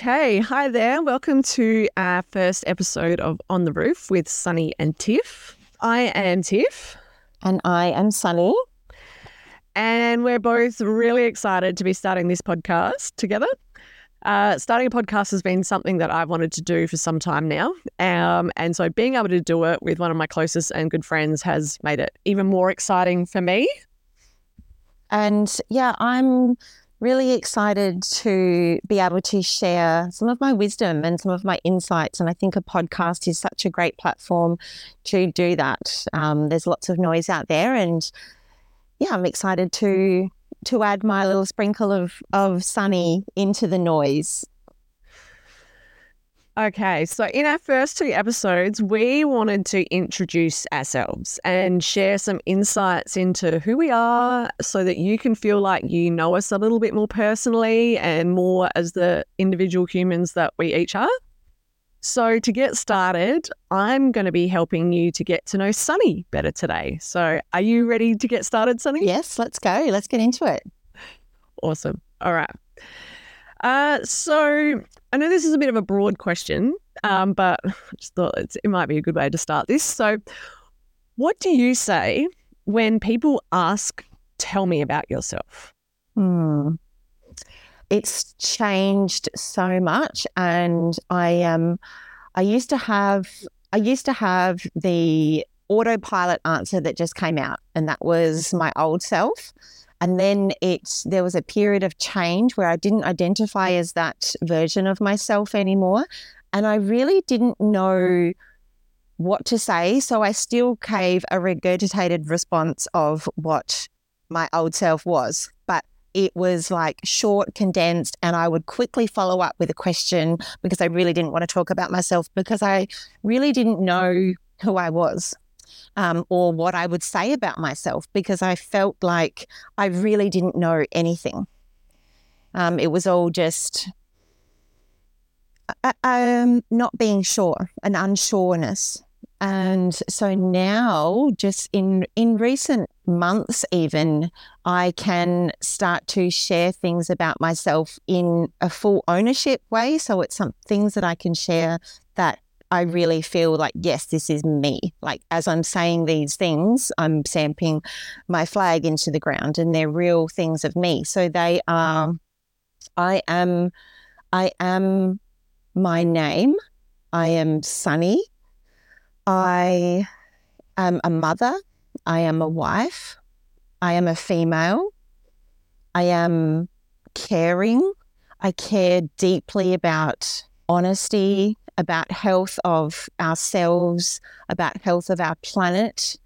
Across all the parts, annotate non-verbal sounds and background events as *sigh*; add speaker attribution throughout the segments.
Speaker 1: Okay, hi there. Welcome to our first episode of On the Roof with Sunny and Tiff. I am Tiff.
Speaker 2: And I am Sunny.
Speaker 1: And we're both really excited to be starting this podcast together. Uh, starting a podcast has been something that I've wanted to do for some time now. Um, and so being able to do it with one of my closest and good friends has made it even more exciting for me.
Speaker 2: And yeah, I'm really excited to be able to share some of my wisdom and some of my insights. And I think a podcast is such a great platform to do that. Um, there's lots of noise out there, and yeah, I'm excited to to add my little sprinkle of of sunny into the noise.
Speaker 1: Okay, so in our first two episodes, we wanted to introduce ourselves and share some insights into who we are so that you can feel like you know us a little bit more personally and more as the individual humans that we each are. So, to get started, I'm going to be helping you to get to know Sunny better today. So, are you ready to get started, Sunny?
Speaker 2: Yes, let's go. Let's get into it.
Speaker 1: Awesome. All right. Uh, so, I know this is a bit of a broad question, um, but *laughs* I just thought it might be a good way to start this. So, what do you say when people ask, tell me about yourself?
Speaker 2: Hmm it's changed so much and i um i used to have i used to have the autopilot answer that just came out and that was my old self and then it's there was a period of change where i didn't identify as that version of myself anymore. And i really didn't know what to say. So i still gave a regurgitated response of what my old self was. But it was like short, condensed, and I would quickly follow up with a question because I really didn't want to talk about myself because I really didn't know who I was. Um, or what I would say about myself because I felt like I really didn't know anything. Um, it was all just uh, um, not being sure, an unsureness. And so now, just in in recent months, even I can start to share things about myself in a full ownership way. So it's some things that I can share that I really feel like yes, this is me. Like as I'm saying these things, I'm stamping my flag into the ground, and they're real things of me. So they are. I am. I am my name. I am Sunny. I am a mother. I am a wife. I am a female. I am caring. I care deeply about honesty, about health of ourselves, about health of our planet,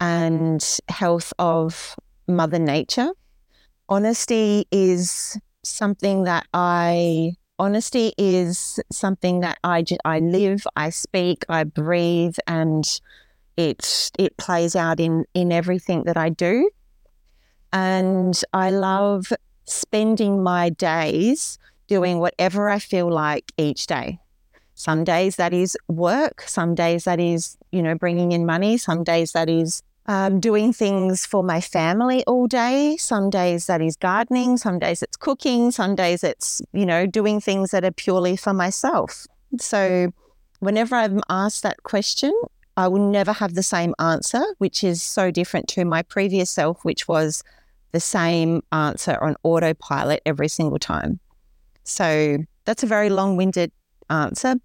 Speaker 2: and health of Mother Nature. Honesty is something that I honesty is something that I, I live, I speak, I breathe, and it it plays out in in everything that I do. And I love spending my days doing whatever I feel like each day. Some days that is work, some days that is, you know, bringing in money, some days that is um, doing things for my family all day. Some days that is gardening, some days it's cooking, some days it's, you know, doing things that are purely for myself. So whenever I'm asked that question, I will never have the same answer, which is so different to my previous self, which was the same answer on autopilot every single time. So that's a very long winded answer,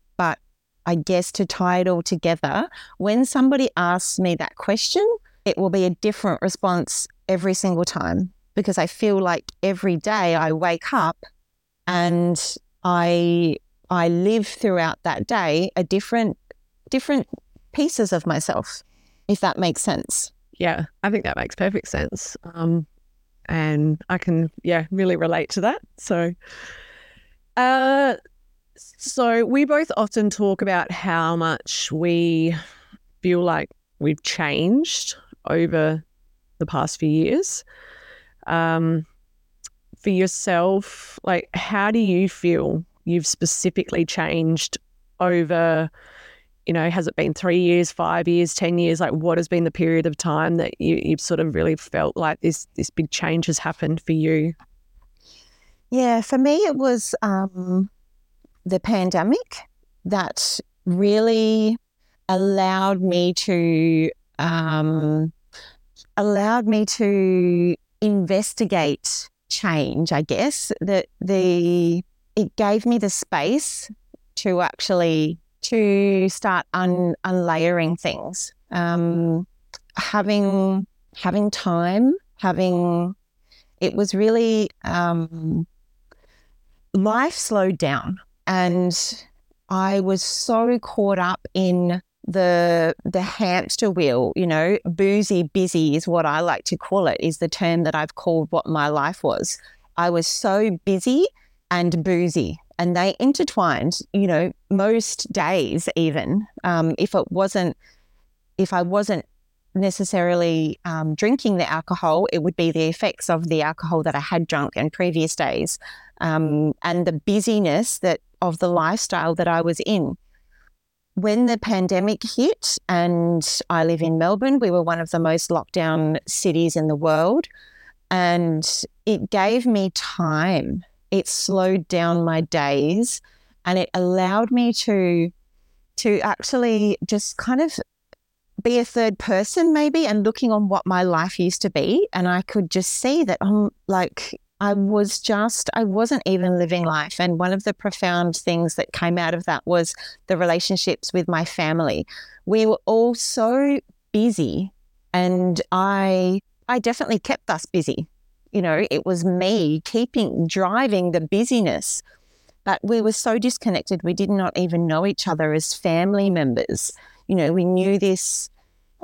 Speaker 2: I guess to tie it all together, when somebody asks me that question, it will be a different response every single time because I feel like every day I wake up and I I live throughout that day a different different pieces of myself, if that makes sense.
Speaker 1: Yeah, I think that makes perfect sense. Um, and I can yeah really relate to that. So, uh, so we both often talk about how much we feel like we've changed over the past few years. Um, for yourself, like, how do you feel you've specifically changed over? You know, has it been three years, five years, ten years? Like, what has been the period of time that you, you've sort of really felt like this this big change has happened for you?
Speaker 2: Yeah, for me, it was um, the pandemic that really allowed me to um, allowed me to investigate change. I guess that the it gave me the space to actually to start un, unlayering things. Um, having having time, having it was really um, life slowed down, and I was so caught up in the the hamster wheel. You know, boozy busy is what I like to call it. Is the term that I've called what my life was. I was so busy and boozy and they intertwined you know most days even um, if it wasn't if i wasn't necessarily um, drinking the alcohol it would be the effects of the alcohol that i had drunk in previous days um, and the busyness that of the lifestyle that i was in. When the pandemic hit and i live in melbourne we were one of the most lockdown cities in the world and it gave me time. It slowed down my days and it allowed me to to actually just kind of be a third person maybe and looking on what my life used to be and I could just see that I'm like I was just I wasn't even living life and one of the profound things that came out of that was the relationships with my family. We were all so busy and I I definitely kept us busy you know, it was me keeping driving the busyness. But we were so disconnected, we did not even know each other as family members. You know, we knew this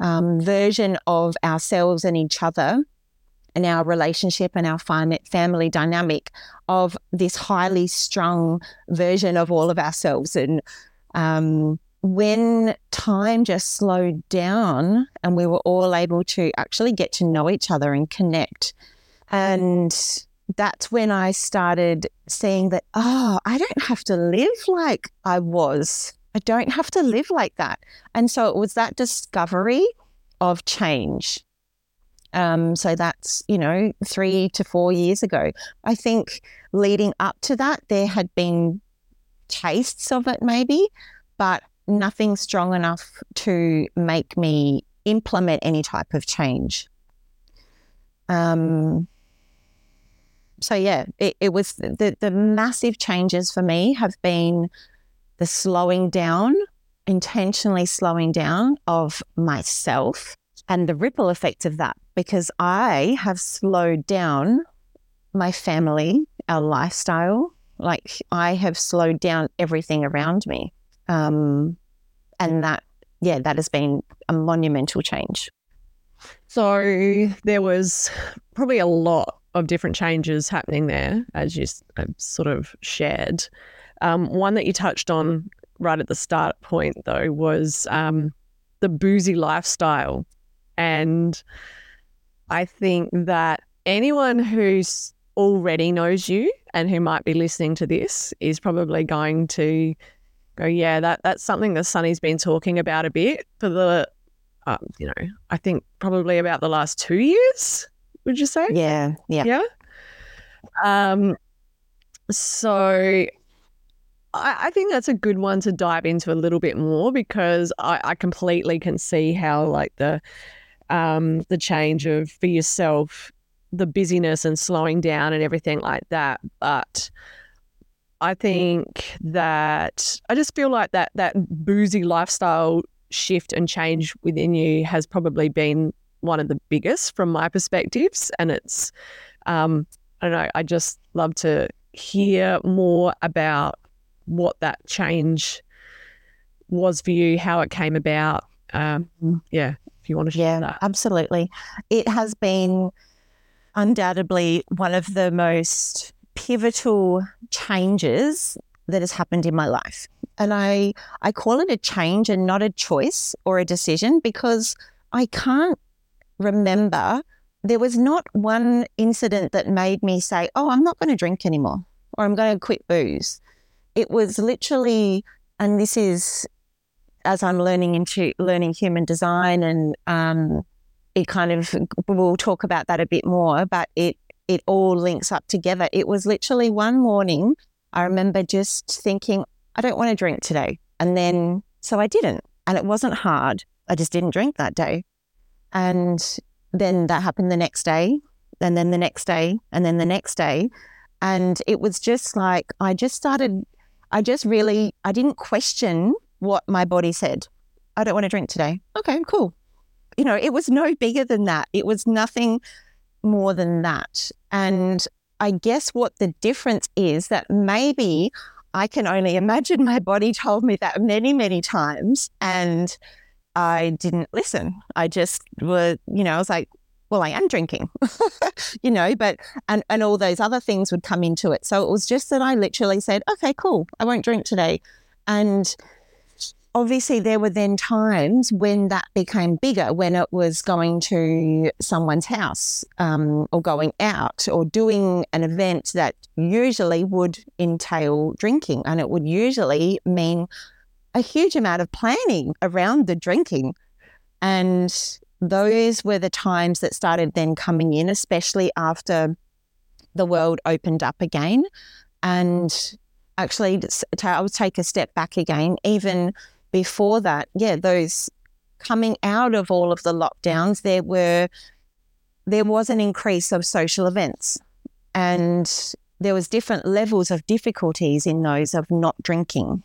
Speaker 2: um, version of ourselves and each other and our relationship and our family dynamic of this highly strung version of all of ourselves. And um, when time just slowed down and we were all able to actually get to know each other and connect, and that's when I started seeing that, oh, I don't have to live like I was. I don't have to live like that. And so it was that discovery of change. Um, so that's, you know, three to four years ago. I think leading up to that, there had been tastes of it maybe, but nothing strong enough to make me implement any type of change. Um, so yeah, it, it was the, the massive changes for me have been the slowing down, intentionally slowing down of myself and the ripple effect of that because I have slowed down my family, our lifestyle. Like I have slowed down everything around me. Um, and that, yeah, that has been a monumental change.
Speaker 1: So there was probably a lot of different changes happening there, as you uh, sort of shared. Um, one that you touched on right at the start point, though, was um, the boozy lifestyle. And I think that anyone who's already knows you and who might be listening to this is probably going to go, yeah, that that's something that Sunny's been talking about a bit for the, uh, you know, I think probably about the last two years would you say?
Speaker 2: Yeah. Yeah.
Speaker 1: Yeah. Um, so I, I, think that's a good one to dive into a little bit more because I, I completely can see how like the um, the change of for yourself, the busyness and slowing down and everything like that. But I think that I just feel like that that boozy lifestyle shift and change within you has probably been one of the biggest from my perspectives. And it's, um, I don't know, I just love to hear more about what that change was for you, how it came about. Um, yeah, if you want to share yeah, that.
Speaker 2: absolutely. It has been undoubtedly one of the most pivotal changes that has happened in my life. And I, I call it a change and not a choice or a decision because I can't remember there was not one incident that made me say, Oh, I'm not going to drink anymore or I'm going to quit booze. It was literally, and this is as I'm learning into learning human design and um, it kind of we'll talk about that a bit more, but it it all links up together. It was literally one morning I remember just thinking, I don't want to drink today. And then, so I didn't. And it wasn't hard. I just didn't drink that day. And then that happened the next day, and then the next day, and then the next day. And it was just like, I just started, I just really, I didn't question what my body said. I don't want to drink today. Okay, cool. You know, it was no bigger than that. It was nothing more than that. And I guess what the difference is that maybe I can only *laughs* imagine my body told me that many, many times. And I didn't listen. I just were, you know, I was like, well, I am drinking, *laughs* you know, but, and, and all those other things would come into it. So it was just that I literally said, okay, cool, I won't drink today. And obviously, there were then times when that became bigger, when it was going to someone's house um, or going out or doing an event that usually would entail drinking. And it would usually mean a huge amount of planning around the drinking. And those were the times that started then coming in, especially after the world opened up again. And actually, I would take a step back again, even before that, yeah, those coming out of all of the lockdowns, there were there was an increase of social events and there was different levels of difficulties in those of not drinking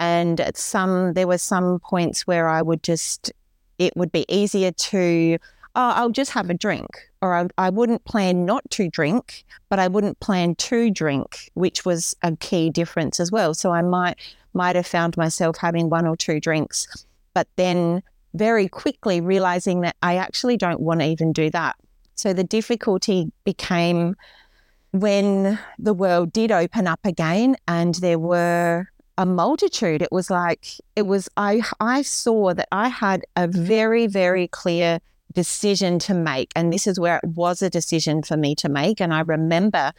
Speaker 2: and at some there were some points where i would just it would be easier to, oh, I'll just have a drink. Or I, I wouldn't plan not to drink, but I wouldn't plan to drink, which was a key difference as well. So I might might have found myself having one or two drinks, but then very quickly realizing that I actually don't want to even do that. So the difficulty became when the world did open up again and there were a multitude. It was like it was I I saw that I had a very very clear decision to make and this is where it was a decision for me to make and I remember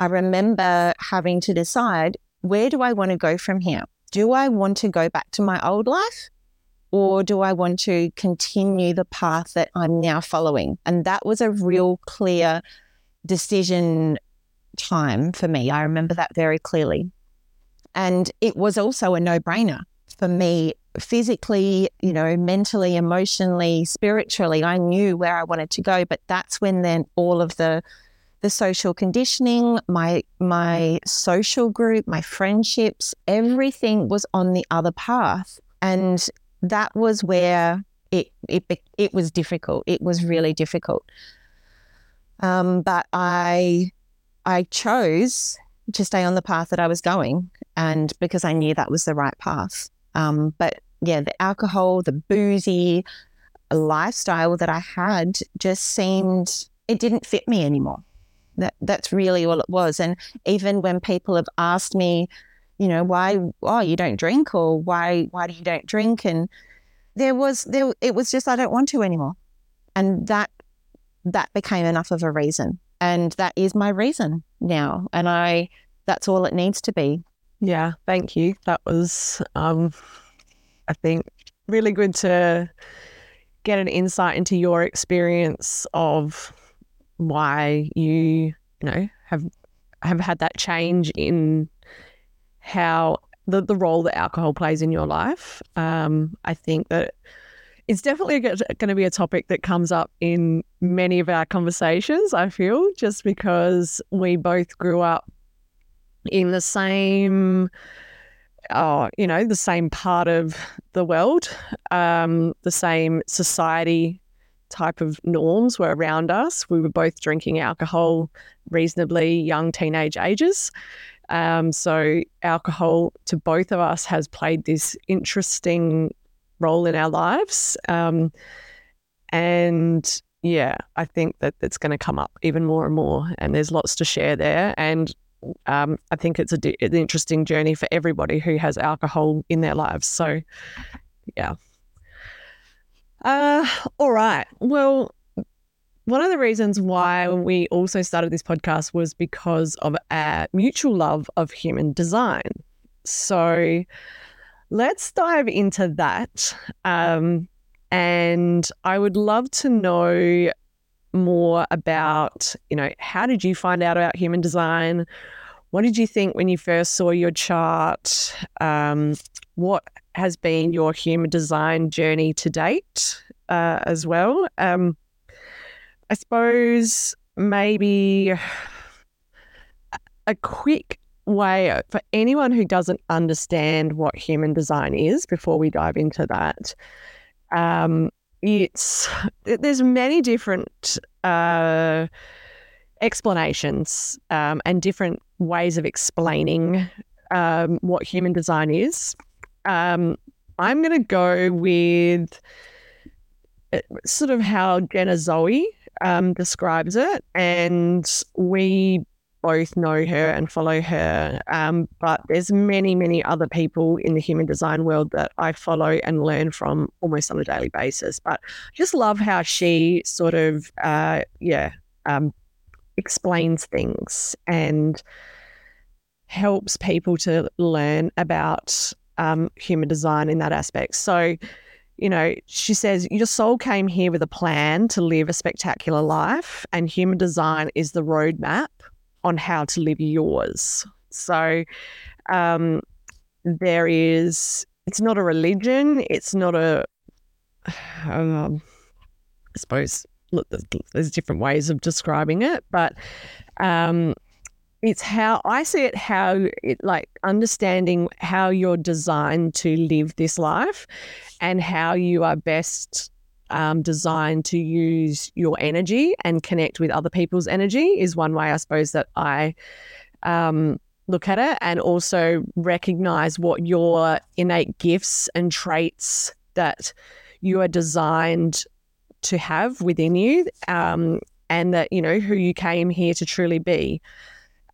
Speaker 2: I remember having to decide where do I want to go from here? Do I want to go back to my old life or do I want to continue the path that I'm now following? And that was a real clear decision time for me. I remember that very clearly. And it was also a no brainer for me physically, you know, mentally, emotionally, spiritually. I knew where I wanted to go, but that's when then all of the the social conditioning, my my social group, my friendships, everything was on the other path. And that was where it it it was difficult. It was really difficult. Um, but I I chose to stay on the path that I was going, and because I knew that was the right path. Um, but yeah, the alcohol, the boozy lifestyle that I had just seemed it didn't fit me anymore. That that's really all it was. And even when people have asked me, you know, why oh you don't drink or why why do you don't drink and there was there it was just I don't want to anymore. And that that became enough of a reason. And that is my reason now. And I that's all it needs to be.
Speaker 1: Yeah, thank you. That was, um, I think, really good to get an insight into your experience of why you, you know, have have had that change in how the, the role that alcohol plays in your life. Um, I think that it's definitely going to be a topic that comes up in many of our conversations, I feel, just because we both grew up in the same oh, you know, the same part of the world, um, the same society type of norms were around us. We were both drinking alcohol reasonably young teenage ages. Um, so, alcohol to both of us has played this interesting role in our lives. Um, and yeah, I think that it's going to come up even more and more. And there's lots to share there. And um, I think it's an interesting journey for everybody who has alcohol in their lives. So, yeah. Uh, all right. Well, one of the reasons why we also started this podcast was because of our mutual love of human design. So, let's dive into that. Um, and I would love to know more about, you know, how did you find out about human design? what did you think when you first saw your chart? Um, what has been your human design journey to date uh, as well? Um, I suppose maybe a quick way for anyone who doesn't understand what human design is before we dive into that. Um, it's there's many different uh, explanations um, and different ways of explaining um, what human design is. Um, I'm going to go with uh, sort of how Jenna Zoe um, describes it, and we both know her and follow her. Um, but there's many, many other people in the human design world that I follow and learn from almost on a daily basis. But I just love how she sort of, uh, yeah, um, explains things and helps people to learn about um, human design in that aspect. So, you know, she says, Your soul came here with a plan to live a spectacular life, and human design is the roadmap on how to live yours. So, um, there is, it's not a religion, it's not a, *sighs* um, I suppose, look, there's different ways of describing it, but um, it's how I see it how it like understanding how you're designed to live this life and how you are best um, designed to use your energy and connect with other people's energy is one way I suppose that I um, look at it and also recognize what your innate gifts and traits that you are designed to have within you um, and that you know who you came here to truly be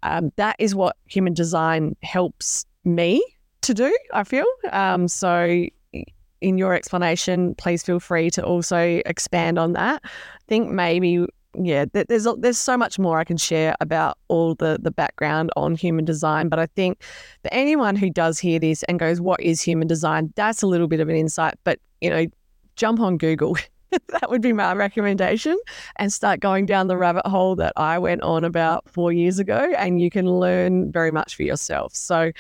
Speaker 1: um, that is what human design helps me to do, I feel. Um, so, in your explanation, please feel free to also expand on that. I think maybe, yeah, there's there's so much more I can share about all the the background on human design, but I think for anyone who does hear this and goes, "What is human design?" That's a little bit of an insight, but you know, jump on Google. *laughs* that would be my recommendation and start going down the rabbit hole that I went on about four years ago. And you can learn very much for yourself. So,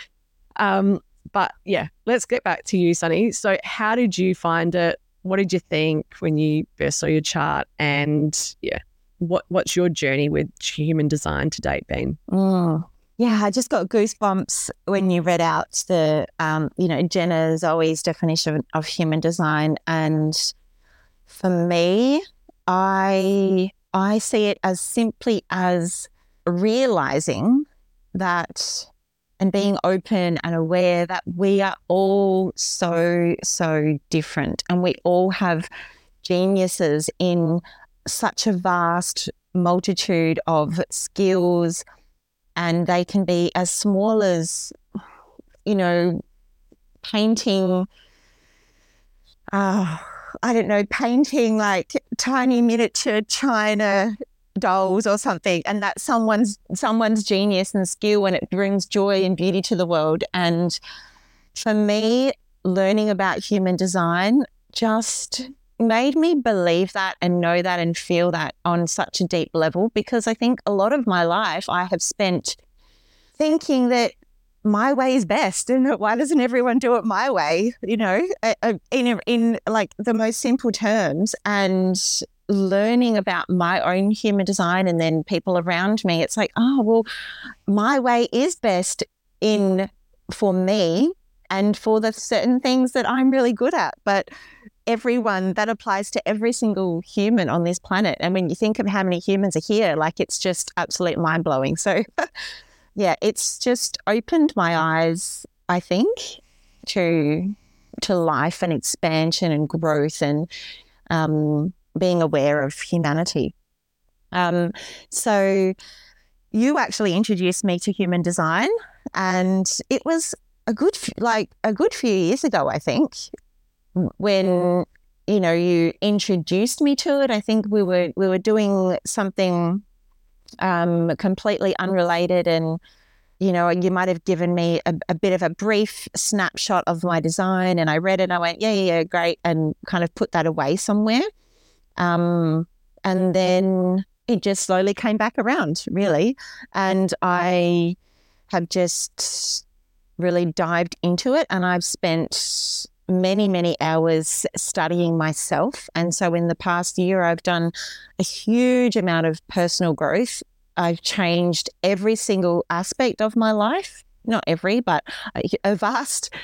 Speaker 1: um, but yeah, let's get back to you, Sunny. So, how did you find it? What did you think when you first saw your chart? And yeah, what what's your journey with human design to date been?
Speaker 2: Mm. Yeah, I just got goosebumps when you read out the, um, you know, Jenna Zoe's definition of human design and for me, I I see it as simply as realizing that and being open and aware that we are all so so different. And we all have geniuses in such a vast multitude of skills and they can be as small as you know painting uh, I don't know, painting like tiny miniature china dolls or something and that's someone's someone's genius and skill and it brings joy and beauty to the world. And for me learning about human design just made me believe that and know that and feel that on such a deep level because I think a lot of my life I have spent thinking that my way is best and why doesn't everyone do it my way you know? In in like the most simple terms and learning about my own human design and then people around me it's like oh well my way is best in for me and for the certain things that I'm really good at. But everyone that applies to every single human on this planet. And when you think of how many humans are here like it's just absolute mind blowing so *laughs* yeah, it's just opened my eyes, I think, to to life and expansion and growth and um, being aware of humanity. Um, so you actually introduced me to human design, and it was a good like a good few years ago, I think, when you know you introduced me to it. I think we were we were doing something um, completely unrelated and you know, you might have given me a, a, bit of a brief snapshot of my design, and I read it. and I went, yeah, yeah, yeah, great, and kind of put that away somewhere. Um, and then it just slowly came back around, really. And I have just really dived into it. And I've spent many, many hours studying myself. And so in the past year, I've done a huge amount of personal growth. I've changed every single aspect of my life, not every, but a vast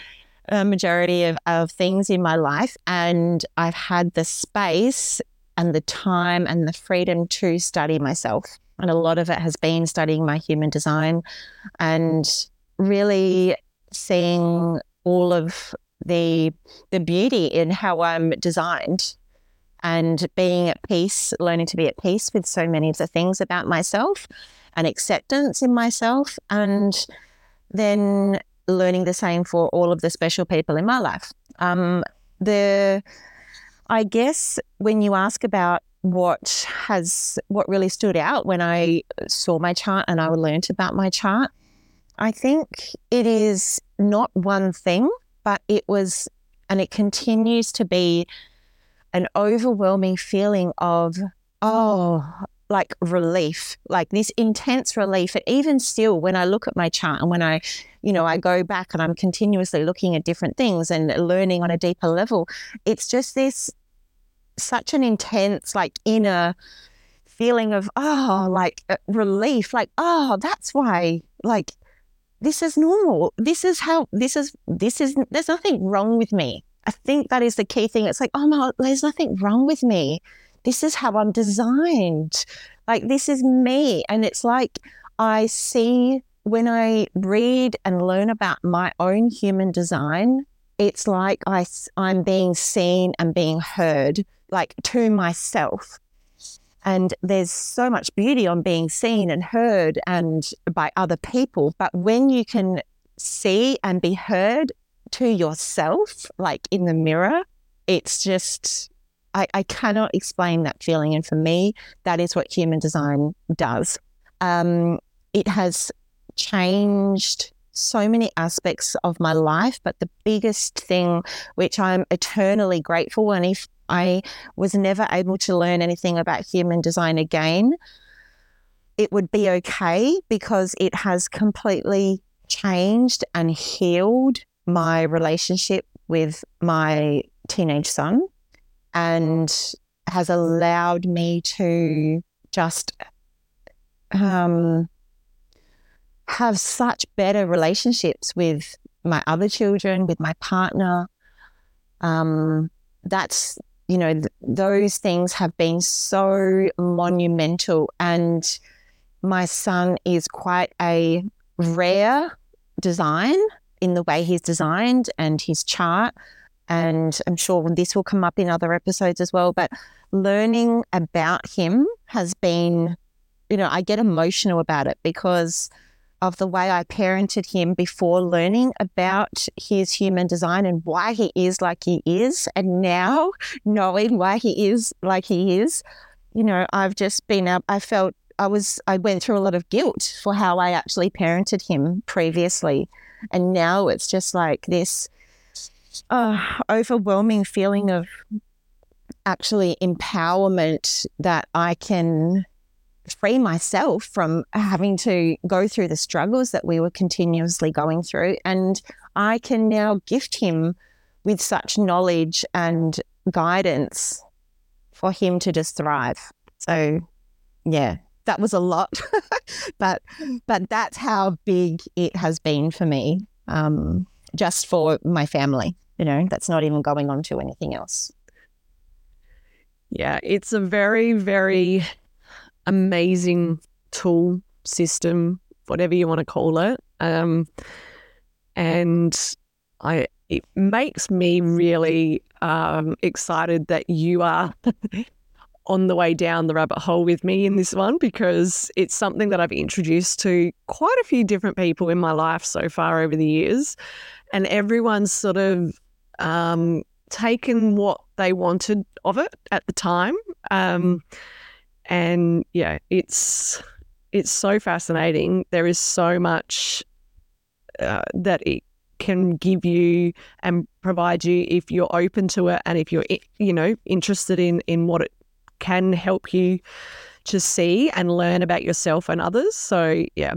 Speaker 2: uh, majority of, of things in my life. And I've had the space and the time and the freedom to study myself. And a lot of it has been studying my human design and really seeing all of the the beauty in how I'm designed and being at peace, learning to be at peace with so many of the things about myself and acceptance in myself and then learning the same for all of the special people in my life. Um, the I guess when you ask about what has what really stood out when I saw my chart and I learned about my chart, I think it is not one thing, but it was and it continues to be an overwhelming feeling of oh like relief, like this intense relief. And even still, when I look at my chart and when I, you know, I go back and I'm continuously looking at different things and learning on a deeper level, it's just this such an intense, like inner feeling of, oh, like uh, relief, like, oh, that's why, like, this is normal. This is how, this is, this is, there's nothing wrong with me. I think that is the key thing. It's like, oh, no, there's nothing wrong with me. This is how I'm designed. Like, this is me. And it's like, I see when I read and learn about my own human design, it's like I, I'm being seen and being heard like to myself. And there's so much beauty on being seen and heard and by other people. But when you can see and be heard to yourself, like in the mirror, it's just, I, I cannot explain that feeling. And for me, that is what human design does. Um, it has changed so many aspects of my life, but the biggest thing, which I'm eternally grateful, and if I was never able to learn anything about human design again, it would be okay because it has completely changed and healed my relationship with my teenage son and has allowed me to just um, have such better relationships with my other children, with my partner. Um, that's you know, th- those things have been so monumental. And my son is quite a rare design in the way he's designed and his chart. And I'm sure this will come up in other episodes as well. But learning about him has been, you know, I get emotional about it because of the way I parented him before learning about his human design and why he is like he is. And now *laughs* knowing why he is like he is, you know, I've just been up, I felt I was, I went through a lot of guilt for how I actually parented him previously. And now it's just like this uh, overwhelming feeling of actually empowerment that I can free myself from having to go through the struggles that we were continuously going through. And I can now gift him with such knowledge and guidance for him to just thrive. So, yeah, that was a lot, *laughs* but but that's how big it has been for me, um, just for my family. You know, that's not even going on to anything else.
Speaker 1: Yeah, it's a very, very amazing tool system, whatever you want to call it. Um, and I it makes me really um, excited that you are *laughs* on the way down the rabbit hole with me in this one because it's something that I've introduced to quite a few different people in my life so far over the years. And everyone's sort of um, taken what they wanted of it at the time. Um, and yeah, it's it's so fascinating. There is so much uh, that it can give you and provide you if you're open to it and if you're you know interested in in what it can help you to see and learn about yourself and others. So, yeah.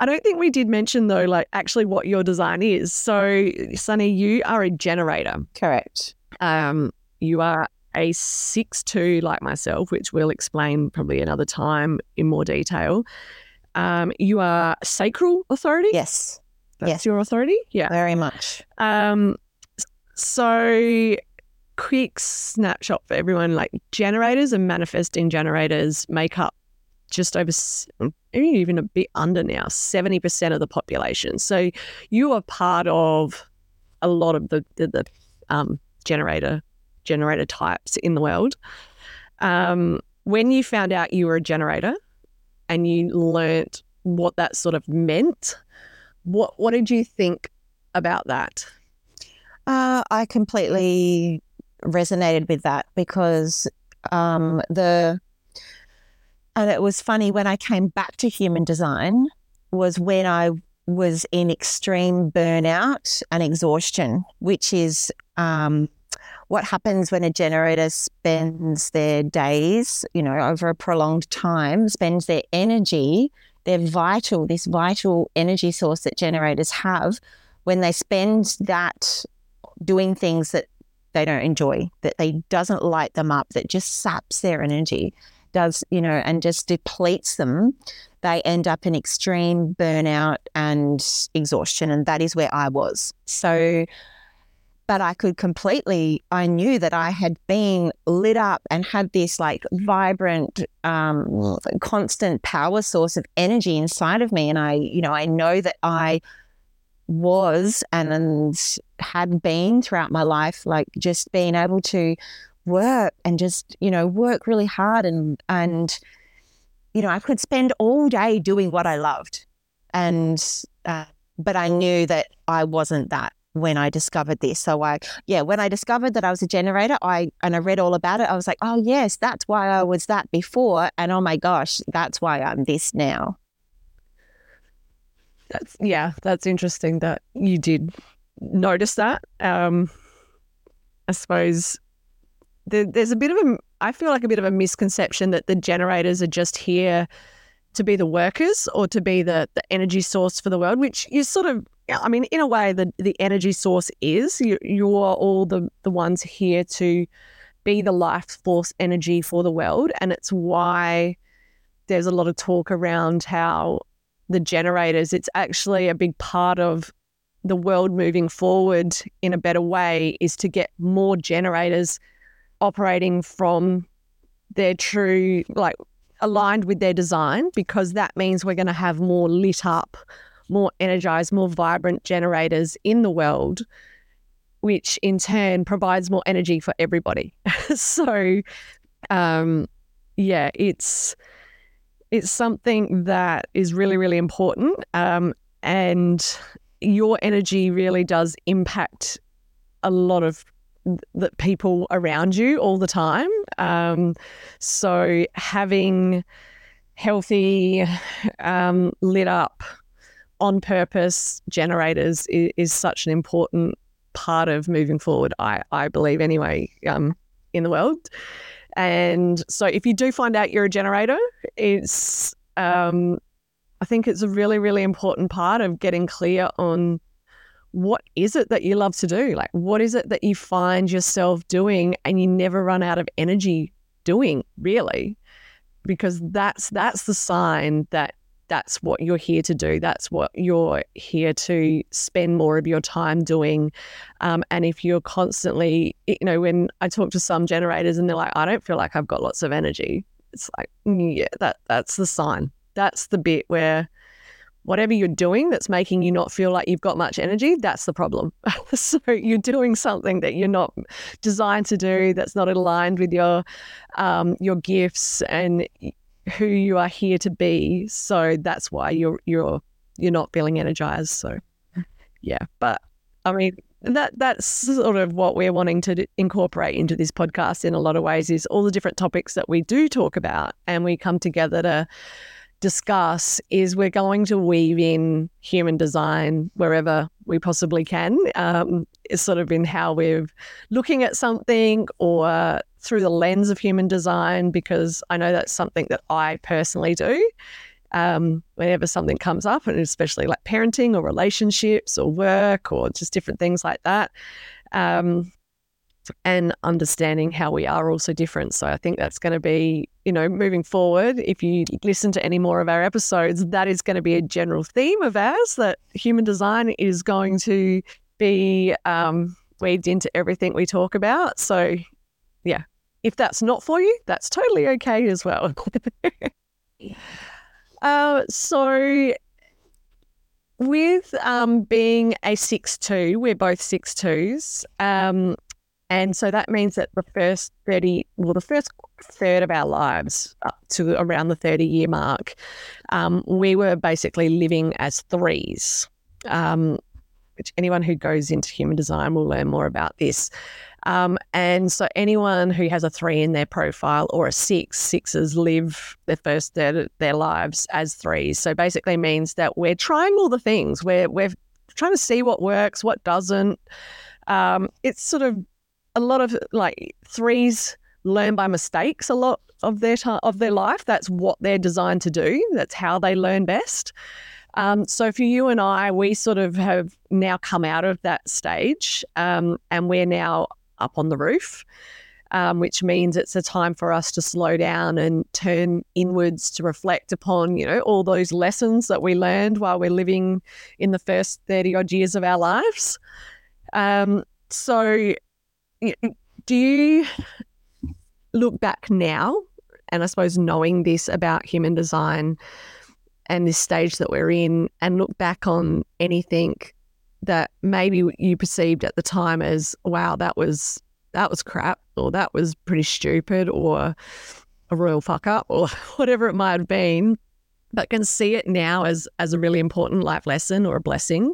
Speaker 1: I don't think we did mention, though, like actually what your design is. So, Sunny, you are a generator.
Speaker 2: Correct.
Speaker 1: Um, you are a six two like myself, which we'll explain probably another time in more detail. Um, you are sacral authority.
Speaker 2: Yes.
Speaker 1: That's
Speaker 2: yes.
Speaker 1: your authority. Yeah.
Speaker 2: Very much.
Speaker 1: Um, so quick snapshot for everyone: like generators and manifesting generators make up just over even a bit under now 70% of the population so you are part of a lot of the the, the um, generator generator types in the world. Um, when you found out you were a generator and you learnt what that sort of meant, what what did you think about that?
Speaker 2: Uh, I completely resonated with that because um, the and it was funny when I came back to human design was when I was in extreme burnout and exhaustion, which is um, what happens when a generator spends their days, you know, over a prolonged time, spends their energy, their vital, this vital energy source that generators have, when they spend that doing things that they don't enjoy, that they doesn't light them up, that just saps their energy, does, you know, and just depletes them, they end up in extreme burnout and exhaustion. And that is where I was. So but I could completely, I knew that I had been lit up and had this like vibrant, um, constant power source of energy inside of me. And I, you know, I know that I was and, and had been throughout my life, like just being able to work and just, you know, work really hard and, and, you know, I could spend all day doing what I loved. And, uh, but I knew that I wasn't that when I discovered this. So I, yeah, when I discovered that I was a generator, I and I read all about it. I was like, oh yes, that's why I was that before, and oh my gosh, that's why I'm this now.
Speaker 1: That's yeah, that's interesting that you did notice that. Um, I suppose there, there's a bit of a, I feel like a bit of a misconception that the generators are just here to be the workers or to be the, the energy source for the world, which you sort of I mean, in a way, the, the energy source is you, you are all the, the ones here to be the life force energy for the world. And it's why there's a lot of talk around how the generators, it's actually a big part of the world moving forward in a better way is to get more generators operating from their true, like aligned with their design, because that means we're going to have more lit up more energized, more vibrant generators in the world, which in turn provides more energy for everybody. *laughs* so, um, yeah, it's it's something that is really, really important, um, and your energy really does impact a lot of the people around you all the time. Um, so having healthy, um, lit up on purpose generators is, is, such an important part of moving forward, I, I believe, anyway, um, in the world. And so if you do find out you're a generator, it's, um, I think it's a really, really important part of getting clear on what is it that you love to do? Like, what is it that you find yourself doing and you never run out of energy doing, really? Because that's that's the sign that that's what you're here to do. That's what you're here to spend more of your time doing. Um, and if you're constantly, you know, when I talk to some generators and they're like, I don't feel like I've got lots of energy, it's like, yeah, that that's the sign. That's the bit where whatever you're doing that's making you not feel like you've got much energy, that's the problem. *laughs* so you're doing something that you're not designed to do, that's not aligned with your um, your gifts, and who you are here to be. So that's why you're you're you're not feeling energized. So yeah, but I mean that that's sort of what we're wanting to incorporate into this podcast in a lot of ways is all the different topics that we do talk about and we come together to discuss is we're going to weave in human design wherever we possibly can um, sort of in how we're looking at something or through the lens of human design because I know that's something that I personally do. Um, whenever something comes up, and especially like parenting or relationships or work or just different things like that. Um, and understanding how we are also different. So I think that's going to be, you know, moving forward, if you listen to any more of our episodes, that is going to be a general theme of ours that human design is going to be um, weaved into everything we talk about. So, yeah, if that's not for you, that's totally okay as well. *laughs* uh, so, with um, being a six two, we're both six twos. Um, and so that means that the first 30, well, the first third of our lives up to around the 30 year mark, um, we were basically living as threes, um, which anyone who goes into human design will learn more about this. Um, and so anyone who has a three in their profile or a six, sixes live their first third their lives as threes. So basically means that we're trying all the things. We're, we're trying to see what works, what doesn't. Um, it's sort of a lot of like threes learn by mistakes a lot of their time of their life. That's what they're designed to do. That's how they learn best. Um, so for you and I, we sort of have now come out of that stage, um, and we're now up on the roof, um, which means it's a time for us to slow down and turn inwards to reflect upon, you know, all those lessons that we learned while we're living in the first thirty odd years of our lives. Um, so do you look back now, and I suppose knowing this about human design and this stage that we're in, and look back on anything that maybe you perceived at the time as, wow, that was that was crap, or that was pretty stupid, or a royal fuck up, or *laughs* whatever it might have been, but can see it now as as a really important life lesson or a blessing?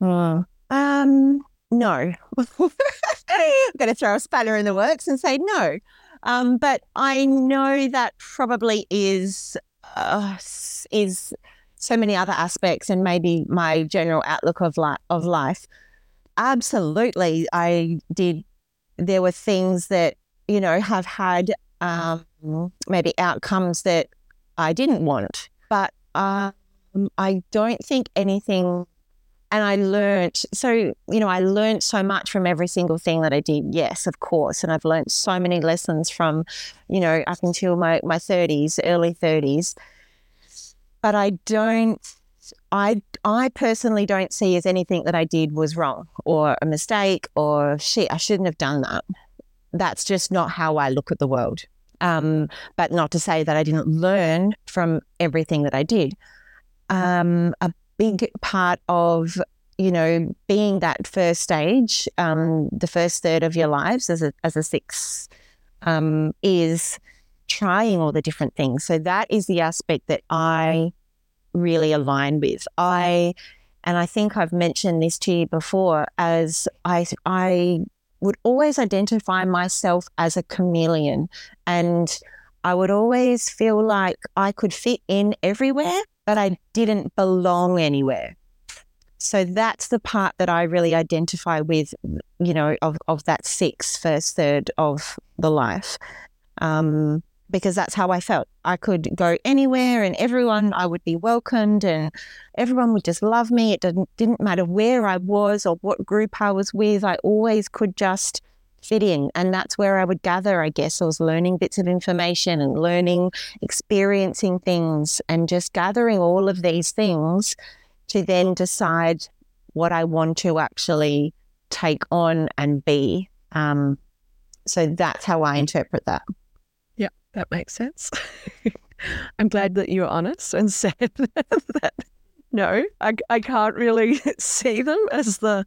Speaker 2: Uh, um, no. *laughs* I'm going to throw a spanner in the works and say no. Um, but I know that probably is uh, is so many other aspects and maybe my general outlook of life of life. Absolutely, I did. There were things that you know have had um, maybe outcomes that I didn't want, but um, I don't think anything and I learned so you know I learned so much from every single thing that I did yes of course and I've learned so many lessons from you know up until my my 30s early 30s but I don't I I personally don't see as anything that I did was wrong or a mistake or shit I shouldn't have done that. That's just not how I look at the world. Um, but not to say that I didn't learn from everything that I did. Um, a big part of you know being that first stage, um, the first third of your lives as a as a six, um, is trying all the different things. So that is the aspect that I really align with. I and I think I've mentioned this to you before as I I would always identify myself as a chameleon and I would always feel like I could fit in everywhere but I didn't belong anywhere. So that's the part that I really identify with, you know, of, of that six, first third of the life. Um, because that's how I felt. I could go anywhere and everyone, I would be welcomed and everyone would just love me. It didn't, didn't matter where I was or what group I was with. I always could just fit in. And that's where I would gather, I guess. I was learning bits of information and learning, experiencing things, and just gathering all of these things to then decide what I want to actually take on and be. Um, so that's how I interpret that.
Speaker 1: That makes sense. *laughs* I'm glad that you were honest and *laughs* said that no, I, I can't really *laughs* see them as the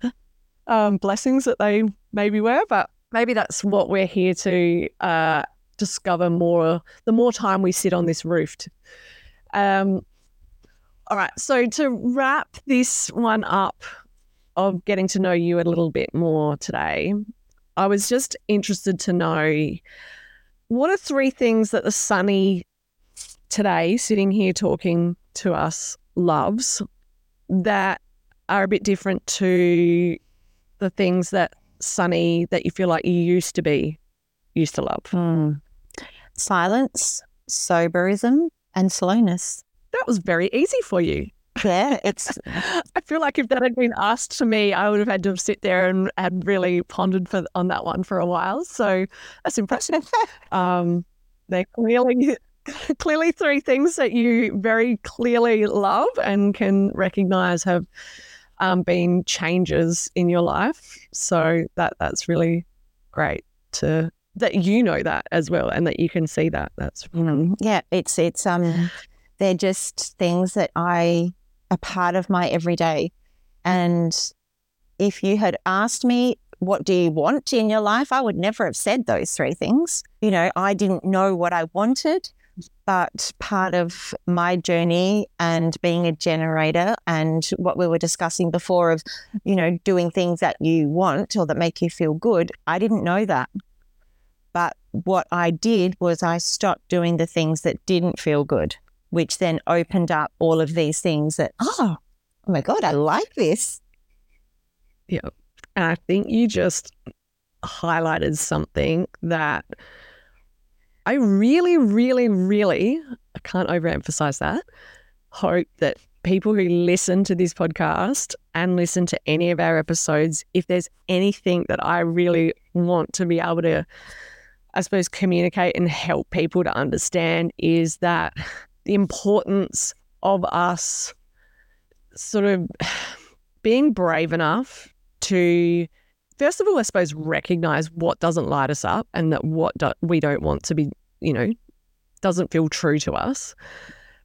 Speaker 1: um, blessings that they maybe were, but maybe that's what we're here to uh, discover more the more time we sit on this roof. Um, all right. So to wrap this one up of getting to know you a little bit more today, I was just interested to know what are three things that the Sunny today, sitting here talking to us, loves that are a bit different to the things that Sunny that you feel like you used to be used to love?
Speaker 2: Mm. Silence, soberism, and slowness.
Speaker 1: That was very easy for you.
Speaker 2: Yeah, *laughs* it's.
Speaker 1: I feel like if that had been asked to me, I would have had to sit there and had really pondered for on that one for a while. So that's impressive. *laughs* um, they're clearly *laughs* clearly three things that you very clearly love and can recognize have um, been changes in your life. So that that's really great to that you know that as well and that you can see that. That's
Speaker 2: mm, yeah. It's it's um, they're just things that I a part of my everyday. And if you had asked me, what do you want in your life? I would never have said those three things. You know, I didn't know what I wanted, but part of my journey and being a generator and what we were discussing before of, you know, doing things that you want or that make you feel good, I didn't know that. But what I did was I stopped doing the things that didn't feel good which then opened up all of these things that, oh, oh my God, I like this.
Speaker 1: Yeah. And I think you just highlighted something that I really, really, really, I can't overemphasize that, hope that people who listen to this podcast and listen to any of our episodes, if there's anything that I really want to be able to, I suppose, communicate and help people to understand, is that the importance of us sort of being brave enough to first of all i suppose recognize what doesn't light us up and that what do- we don't want to be you know doesn't feel true to us.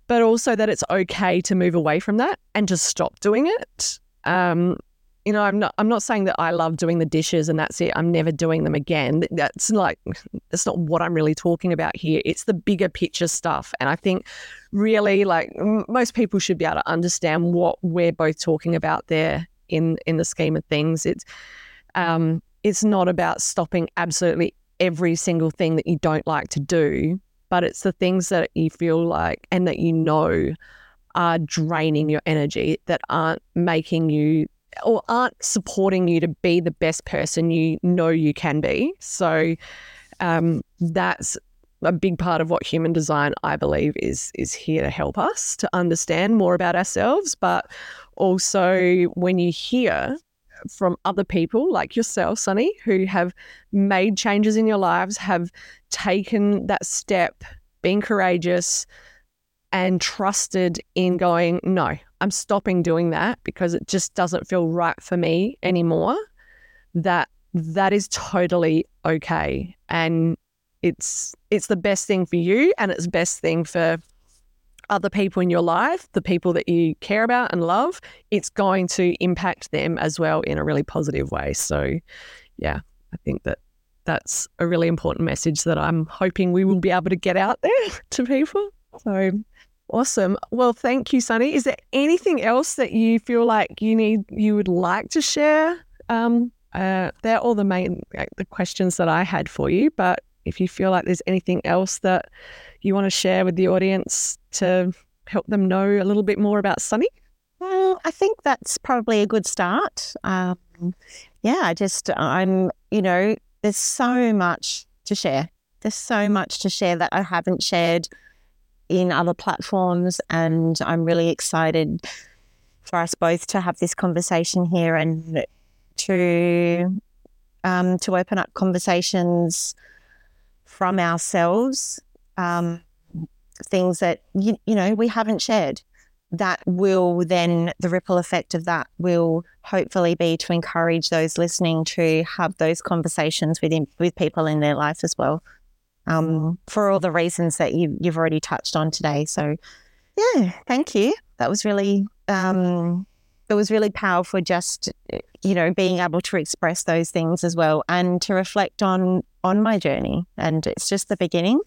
Speaker 1: But also that it's okay to move away from that and to stop doing it. Um, you know, I'm not I'm not saying that I love doing the dishes and that's it. I'm never doing them again. That's like that's not what I'm really talking about here. It's the bigger picture stuff. And I think really like most people should be able to understand what we're both talking about there in in the scheme of things. It's um it's not about stopping absolutely every single thing that you don't like to do, but it's the things that you feel like and that you know are draining your energy that aren't making you or aren't supporting you to be the best person you know you can be. So um, that's a big part of what human design, I believe, is is here to help us to understand more about ourselves. But also, when you hear from other people like yourself, Sunny, who have made changes in your lives, have taken that step, being courageous, and trusted in going, no, I'm stopping doing that because it just doesn't feel right for me anymore. That that is totally okay. And it's it's the best thing for you and it's best thing for other people in your life, the people that you care about and love, it's going to impact them as well in a really positive way. So, yeah, I think that that's a really important message that I'm hoping we will be able to get out there *laughs* to people. So, Awesome. Well, thank you, Sunny. Is there anything else that you feel like you need, you would like to share? Um, uh, they're all the main the questions that I had for you. But if you feel like there's anything else that you want to share with the audience to help them know a little bit more about Sunny,
Speaker 2: well, I think that's probably a good start. Um, yeah, I just I'm you know there's so much to share. There's so much to share that I haven't shared in other platforms. And I'm really excited for us both to have this conversation here and to um, to open up conversations from ourselves, um, things that you, you know we haven't shared. That will then the ripple effect of that will hopefully be to encourage those listening to have those conversations with with people in their life as well um, for all the reasons that you, you've already touched on today. So, yeah, thank you. That was really, um, it was really powerful just, you know, being able to express those things as well and to reflect on, on my journey. And it's just the beginning.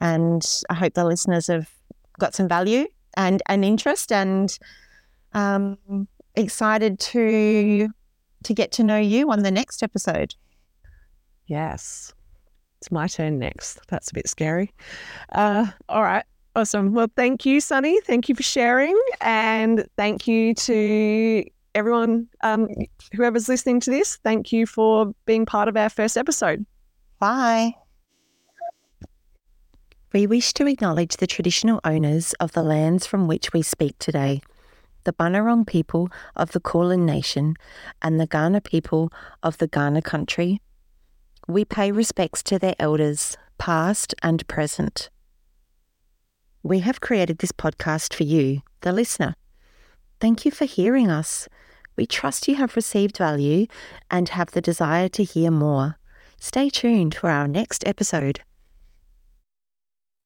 Speaker 2: And I hope the listeners have got some value and, and interest and um, excited to, to get to know you on the next episode.
Speaker 1: Yes. It's my turn next. That's a bit scary. Uh, all right. Awesome. Well, thank you, Sunny. Thank you for sharing. And thank you to everyone, um, whoever's listening to this. Thank you for being part of our first episode.
Speaker 2: Bye. We wish to acknowledge the traditional owners of the lands from which we speak today, the Bunurong people of the Kulin Nation and the Kaurna people of the Kaurna country. We pay respects to their elders, past and present. We have created this podcast for you, the listener. Thank you for hearing us. We trust you have received value and have the desire to hear more. Stay tuned for our next episode.